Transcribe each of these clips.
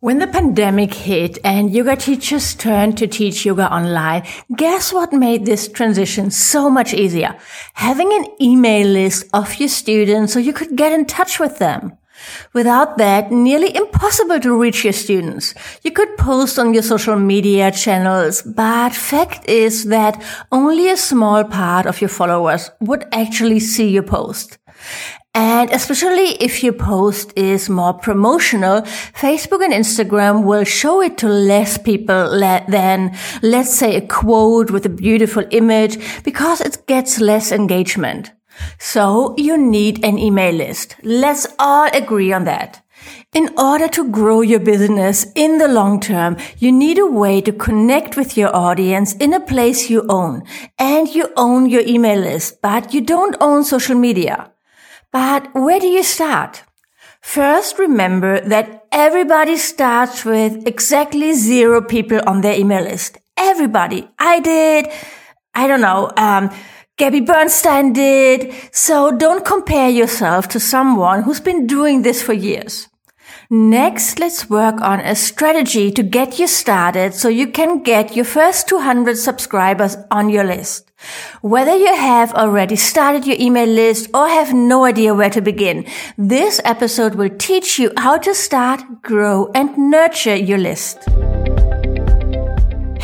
When the pandemic hit and yoga teachers turned to teach yoga online, guess what made this transition so much easier? Having an email list of your students so you could get in touch with them. Without that, nearly impossible to reach your students. You could post on your social media channels, but fact is that only a small part of your followers would actually see your post. And especially if your post is more promotional, Facebook and Instagram will show it to less people than, let's say, a quote with a beautiful image because it gets less engagement. So you need an email list. Let's all agree on that. In order to grow your business in the long term, you need a way to connect with your audience in a place you own. And you own your email list, but you don't own social media. But where do you start? First, remember that everybody starts with exactly zero people on their email list. Everybody. I did. I don't know. Um, Gabby Bernstein did. So don't compare yourself to someone who's been doing this for years. Next, let's work on a strategy to get you started so you can get your first 200 subscribers on your list. Whether you have already started your email list or have no idea where to begin, this episode will teach you how to start, grow, and nurture your list.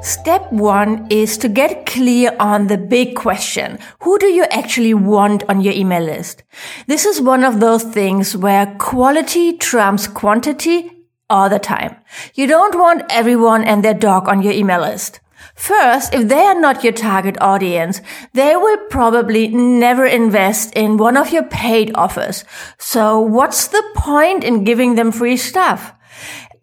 Step one is to get clear on the big question. Who do you actually want on your email list? This is one of those things where quality trumps quantity all the time. You don't want everyone and their dog on your email list. First, if they are not your target audience, they will probably never invest in one of your paid offers. So what's the point in giving them free stuff?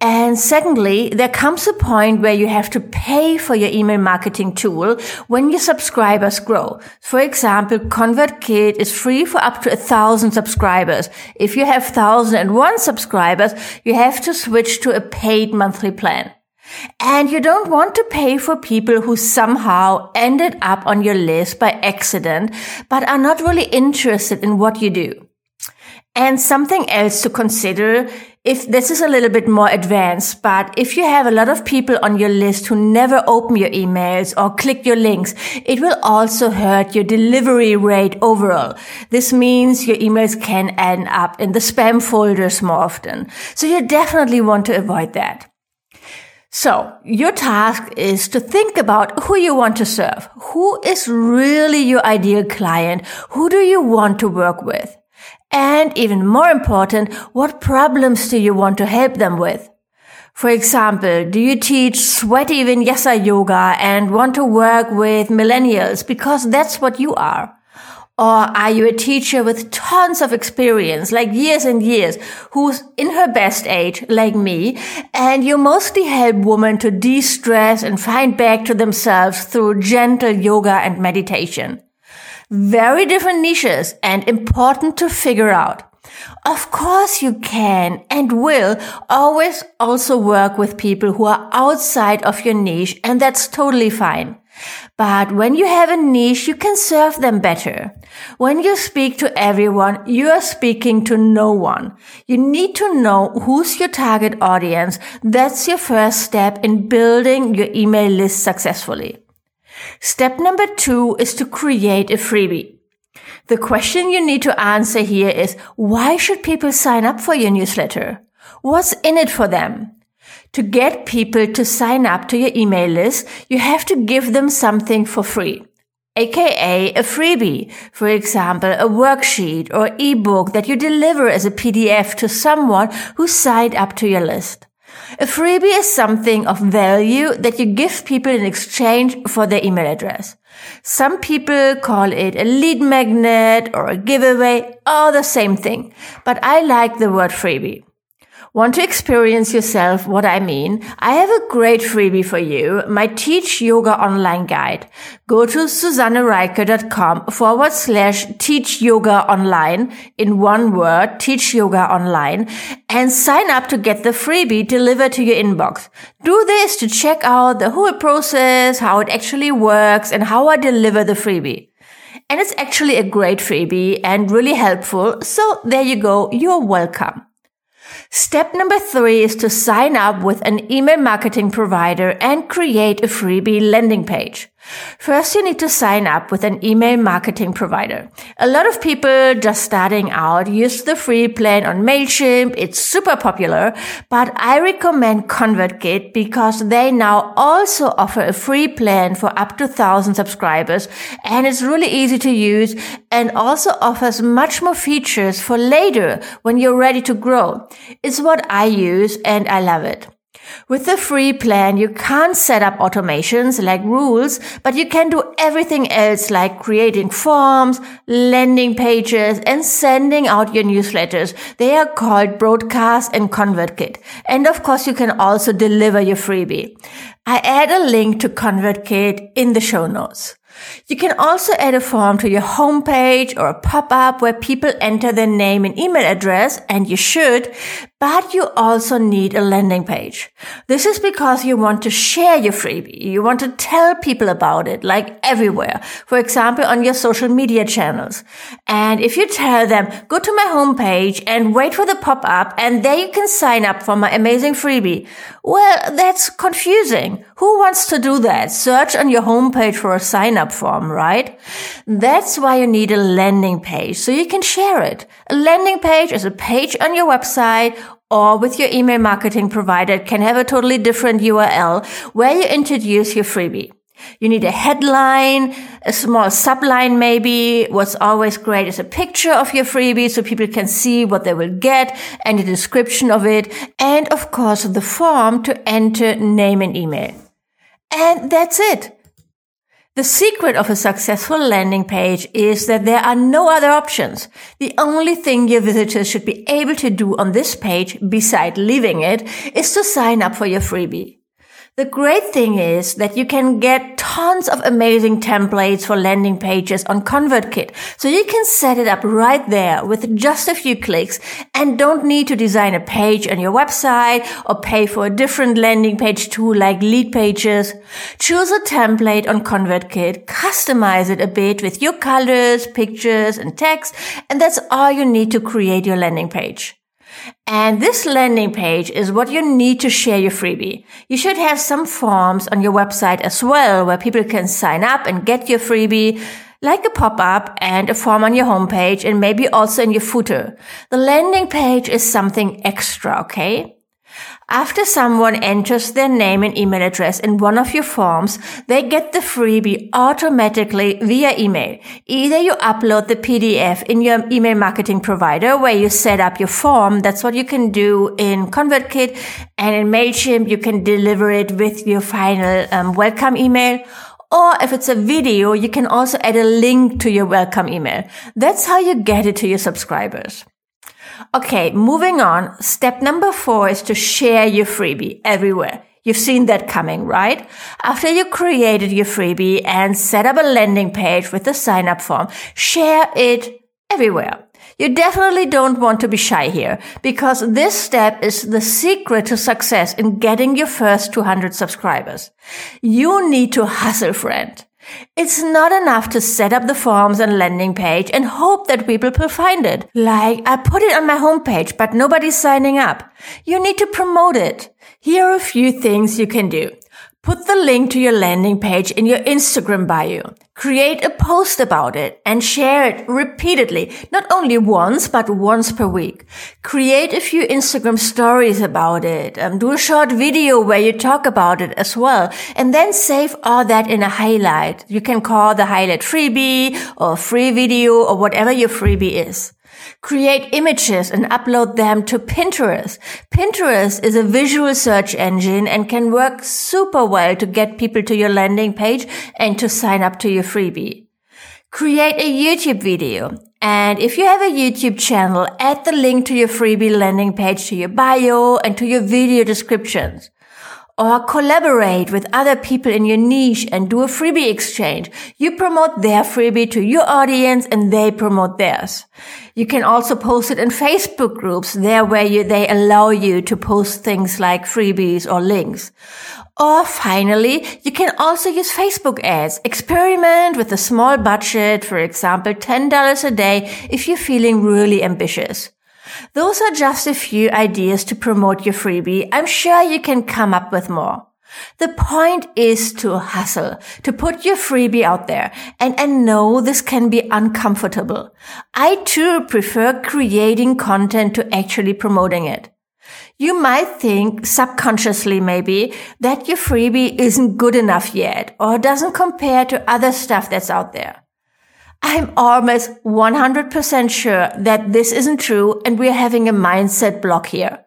And secondly, there comes a point where you have to pay for your email marketing tool when your subscribers grow. For example, ConvertKit is free for up to a thousand subscribers. If you have thousand and one subscribers, you have to switch to a paid monthly plan. And you don't want to pay for people who somehow ended up on your list by accident, but are not really interested in what you do. And something else to consider if this is a little bit more advanced, but if you have a lot of people on your list who never open your emails or click your links, it will also hurt your delivery rate overall. This means your emails can end up in the spam folders more often. So you definitely want to avoid that. So your task is to think about who you want to serve. Who is really your ideal client? Who do you want to work with? And even more important, what problems do you want to help them with? For example, do you teach sweaty vinyasa yoga and want to work with millennials because that's what you are? Or are you a teacher with tons of experience, like years and years, who's in her best age, like me, and you mostly help women to de-stress and find back to themselves through gentle yoga and meditation? Very different niches and important to figure out. Of course you can and will always also work with people who are outside of your niche and that's totally fine. But when you have a niche, you can serve them better. When you speak to everyone, you are speaking to no one. You need to know who's your target audience. That's your first step in building your email list successfully. Step number two is to create a freebie. The question you need to answer here is, why should people sign up for your newsletter? What's in it for them? To get people to sign up to your email list, you have to give them something for free, aka a freebie. For example, a worksheet or ebook that you deliver as a PDF to someone who signed up to your list. A freebie is something of value that you give people in exchange for their email address. Some people call it a lead magnet or a giveaway, all the same thing, but I like the word freebie. Want to experience yourself what I mean? I have a great freebie for you, my Teach Yoga Online Guide. Go to susannerieker.com forward slash teach yoga online in one word, teach yoga online, and sign up to get the freebie delivered to your inbox. Do this to check out the whole process, how it actually works, and how I deliver the freebie. And it's actually a great freebie and really helpful. So there you go. You're welcome. Step number three is to sign up with an email marketing provider and create a freebie landing page. First, you need to sign up with an email marketing provider. A lot of people just starting out use the free plan on MailChimp. It's super popular, but I recommend ConvertKit because they now also offer a free plan for up to 1000 subscribers and it's really easy to use and also offers much more features for later when you're ready to grow. It's what I use and I love it. With the free plan, you can't set up automations like rules, but you can do everything else like creating forms, landing pages, and sending out your newsletters. They are called Broadcast and ConvertKit. And of course, you can also deliver your freebie. I add a link to ConvertKit in the show notes. You can also add a form to your homepage or a pop-up where people enter their name and email address, and you should, but you also need a landing page. This is because you want to share your freebie. You want to tell people about it, like everywhere. For example, on your social media channels. And if you tell them, go to my homepage and wait for the pop-up, and there you can sign up for my amazing freebie. Well, that's confusing. Who wants to do that? Search on your homepage for a sign up form, right? That's why you need a landing page so you can share it. A landing page is a page on your website or with your email marketing provider can have a totally different URL where you introduce your freebie. You need a headline, a small subline maybe. What's always great is a picture of your freebie so people can see what they will get and a description of it. And of course, the form to enter name and email. And that's it. The secret of a successful landing page is that there are no other options. The only thing your visitors should be able to do on this page, beside leaving it, is to sign up for your freebie. The great thing is that you can get tons of amazing templates for landing pages on ConvertKit. So you can set it up right there with just a few clicks and don't need to design a page on your website or pay for a different landing page tool like Leadpages. Choose a template on ConvertKit, customize it a bit with your colors, pictures and text, and that's all you need to create your landing page. And this landing page is what you need to share your freebie. You should have some forms on your website as well where people can sign up and get your freebie like a pop-up and a form on your homepage and maybe also in your footer. The landing page is something extra, okay? After someone enters their name and email address in one of your forms, they get the freebie automatically via email. Either you upload the PDF in your email marketing provider where you set up your form. That's what you can do in ConvertKit and in MailChimp. You can deliver it with your final um, welcome email. Or if it's a video, you can also add a link to your welcome email. That's how you get it to your subscribers. Okay, moving on. Step number four is to share your freebie everywhere. You've seen that coming, right? After you created your freebie and set up a landing page with the sign up form, share it everywhere. You definitely don't want to be shy here because this step is the secret to success in getting your first 200 subscribers. You need to hustle, friend. It's not enough to set up the forms and landing page and hope that people will find it. Like, I put it on my homepage, but nobody's signing up. You need to promote it. Here are a few things you can do. Put the link to your landing page in your Instagram bio. Create a post about it and share it repeatedly, not only once, but once per week. Create a few Instagram stories about it. Um, do a short video where you talk about it as well. And then save all that in a highlight. You can call the highlight freebie or free video or whatever your freebie is. Create images and upload them to Pinterest. Pinterest is a visual search engine and can work super well to get people to your landing page and to sign up to your freebie. Create a YouTube video And if you have a YouTube channel, add the link to your freebie landing page to your bio and to your video descriptions. Or collaborate with other people in your niche and do a freebie exchange. You promote their freebie to your audience and they promote theirs. You can also post it in Facebook groups there where you, they allow you to post things like freebies or links. Or finally, you can also use Facebook ads. Experiment with a small budget, for example, $10 a day if you're feeling really ambitious. Those are just a few ideas to promote your freebie. I'm sure you can come up with more. The point is to hustle, to put your freebie out there. And I know this can be uncomfortable. I too prefer creating content to actually promoting it. You might think subconsciously maybe that your freebie isn't good enough yet or doesn't compare to other stuff that's out there. I'm almost 100% sure that this isn't true and we're having a mindset block here.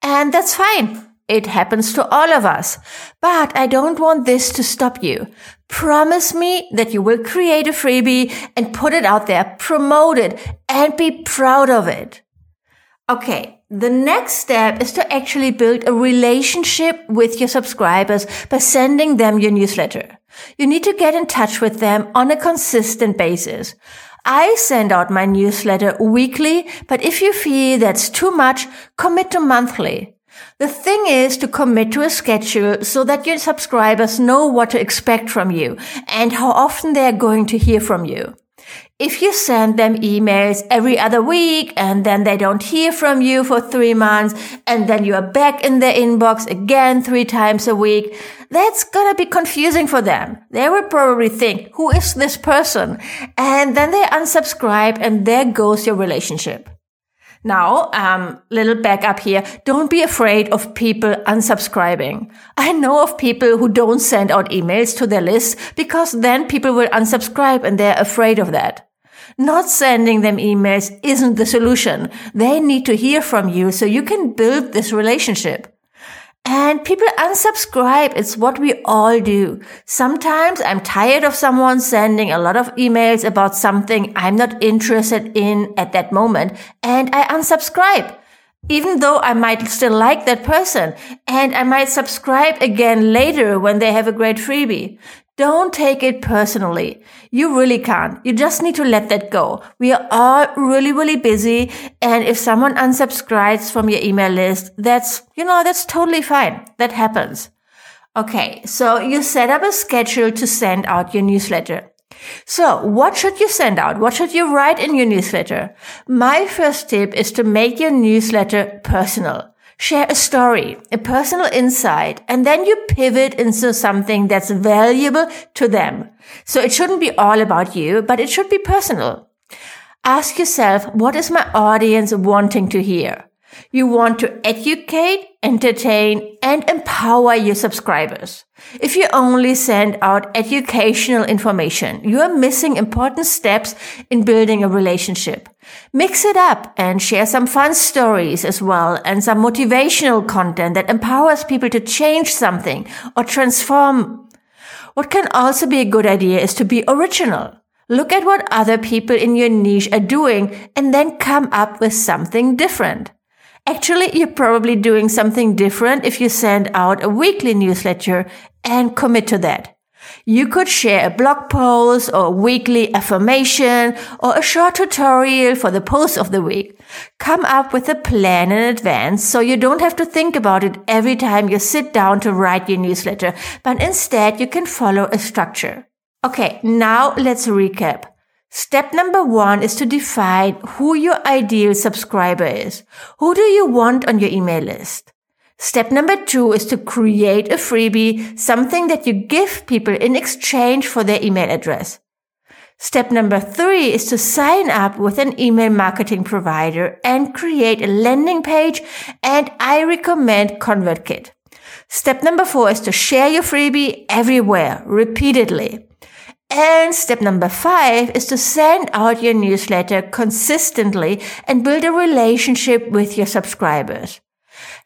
And that's fine. It happens to all of us. But I don't want this to stop you. Promise me that you will create a freebie and put it out there, promote it, and be proud of it. Okay, the next step is to actually build a relationship with your subscribers by sending them your newsletter. You need to get in touch with them on a consistent basis. I send out my newsletter weekly, but if you feel that's too much, commit to monthly. The thing is to commit to a schedule so that your subscribers know what to expect from you and how often they are going to hear from you. If you send them emails every other week and then they don't hear from you for three months and then you are back in their inbox again three times a week, that's gonna be confusing for them. They will probably think, who is this person? And then they unsubscribe and there goes your relationship. Now, um, little back up here. Don't be afraid of people unsubscribing. I know of people who don't send out emails to their list because then people will unsubscribe and they're afraid of that. Not sending them emails isn't the solution. They need to hear from you so you can build this relationship. And people unsubscribe. It's what we all do. Sometimes I'm tired of someone sending a lot of emails about something I'm not interested in at that moment and I unsubscribe. Even though I might still like that person and I might subscribe again later when they have a great freebie. Don't take it personally. You really can't. You just need to let that go. We are all really, really busy. And if someone unsubscribes from your email list, that's, you know, that's totally fine. That happens. Okay. So you set up a schedule to send out your newsletter. So what should you send out? What should you write in your newsletter? My first tip is to make your newsletter personal. Share a story, a personal insight, and then you pivot into something that's valuable to them. So it shouldn't be all about you, but it should be personal. Ask yourself, what is my audience wanting to hear? You want to educate, entertain, and empower your subscribers. If you only send out educational information, you are missing important steps in building a relationship. Mix it up and share some fun stories as well and some motivational content that empowers people to change something or transform. What can also be a good idea is to be original. Look at what other people in your niche are doing and then come up with something different. Actually, you're probably doing something different if you send out a weekly newsletter and commit to that. You could share a blog post or a weekly affirmation or a short tutorial for the post of the week. Come up with a plan in advance so you don't have to think about it every time you sit down to write your newsletter, but instead you can follow a structure. Okay, now let's recap. Step number one is to define who your ideal subscriber is. Who do you want on your email list? Step number two is to create a freebie, something that you give people in exchange for their email address. Step number three is to sign up with an email marketing provider and create a landing page. And I recommend ConvertKit. Step number four is to share your freebie everywhere, repeatedly. And step number five is to send out your newsletter consistently and build a relationship with your subscribers.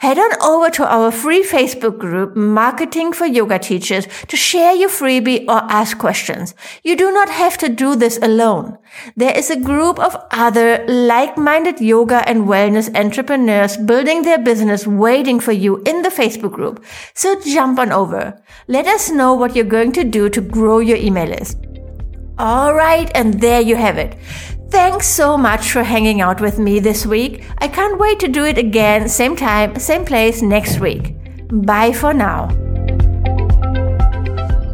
Head on over to our free Facebook group, Marketing for Yoga Teachers, to share your freebie or ask questions. You do not have to do this alone. There is a group of other like-minded yoga and wellness entrepreneurs building their business waiting for you in the Facebook group. So jump on over. Let us know what you're going to do to grow your email list. All right, and there you have it. Thanks so much for hanging out with me this week. I can't wait to do it again, same time, same place next week. Bye for now.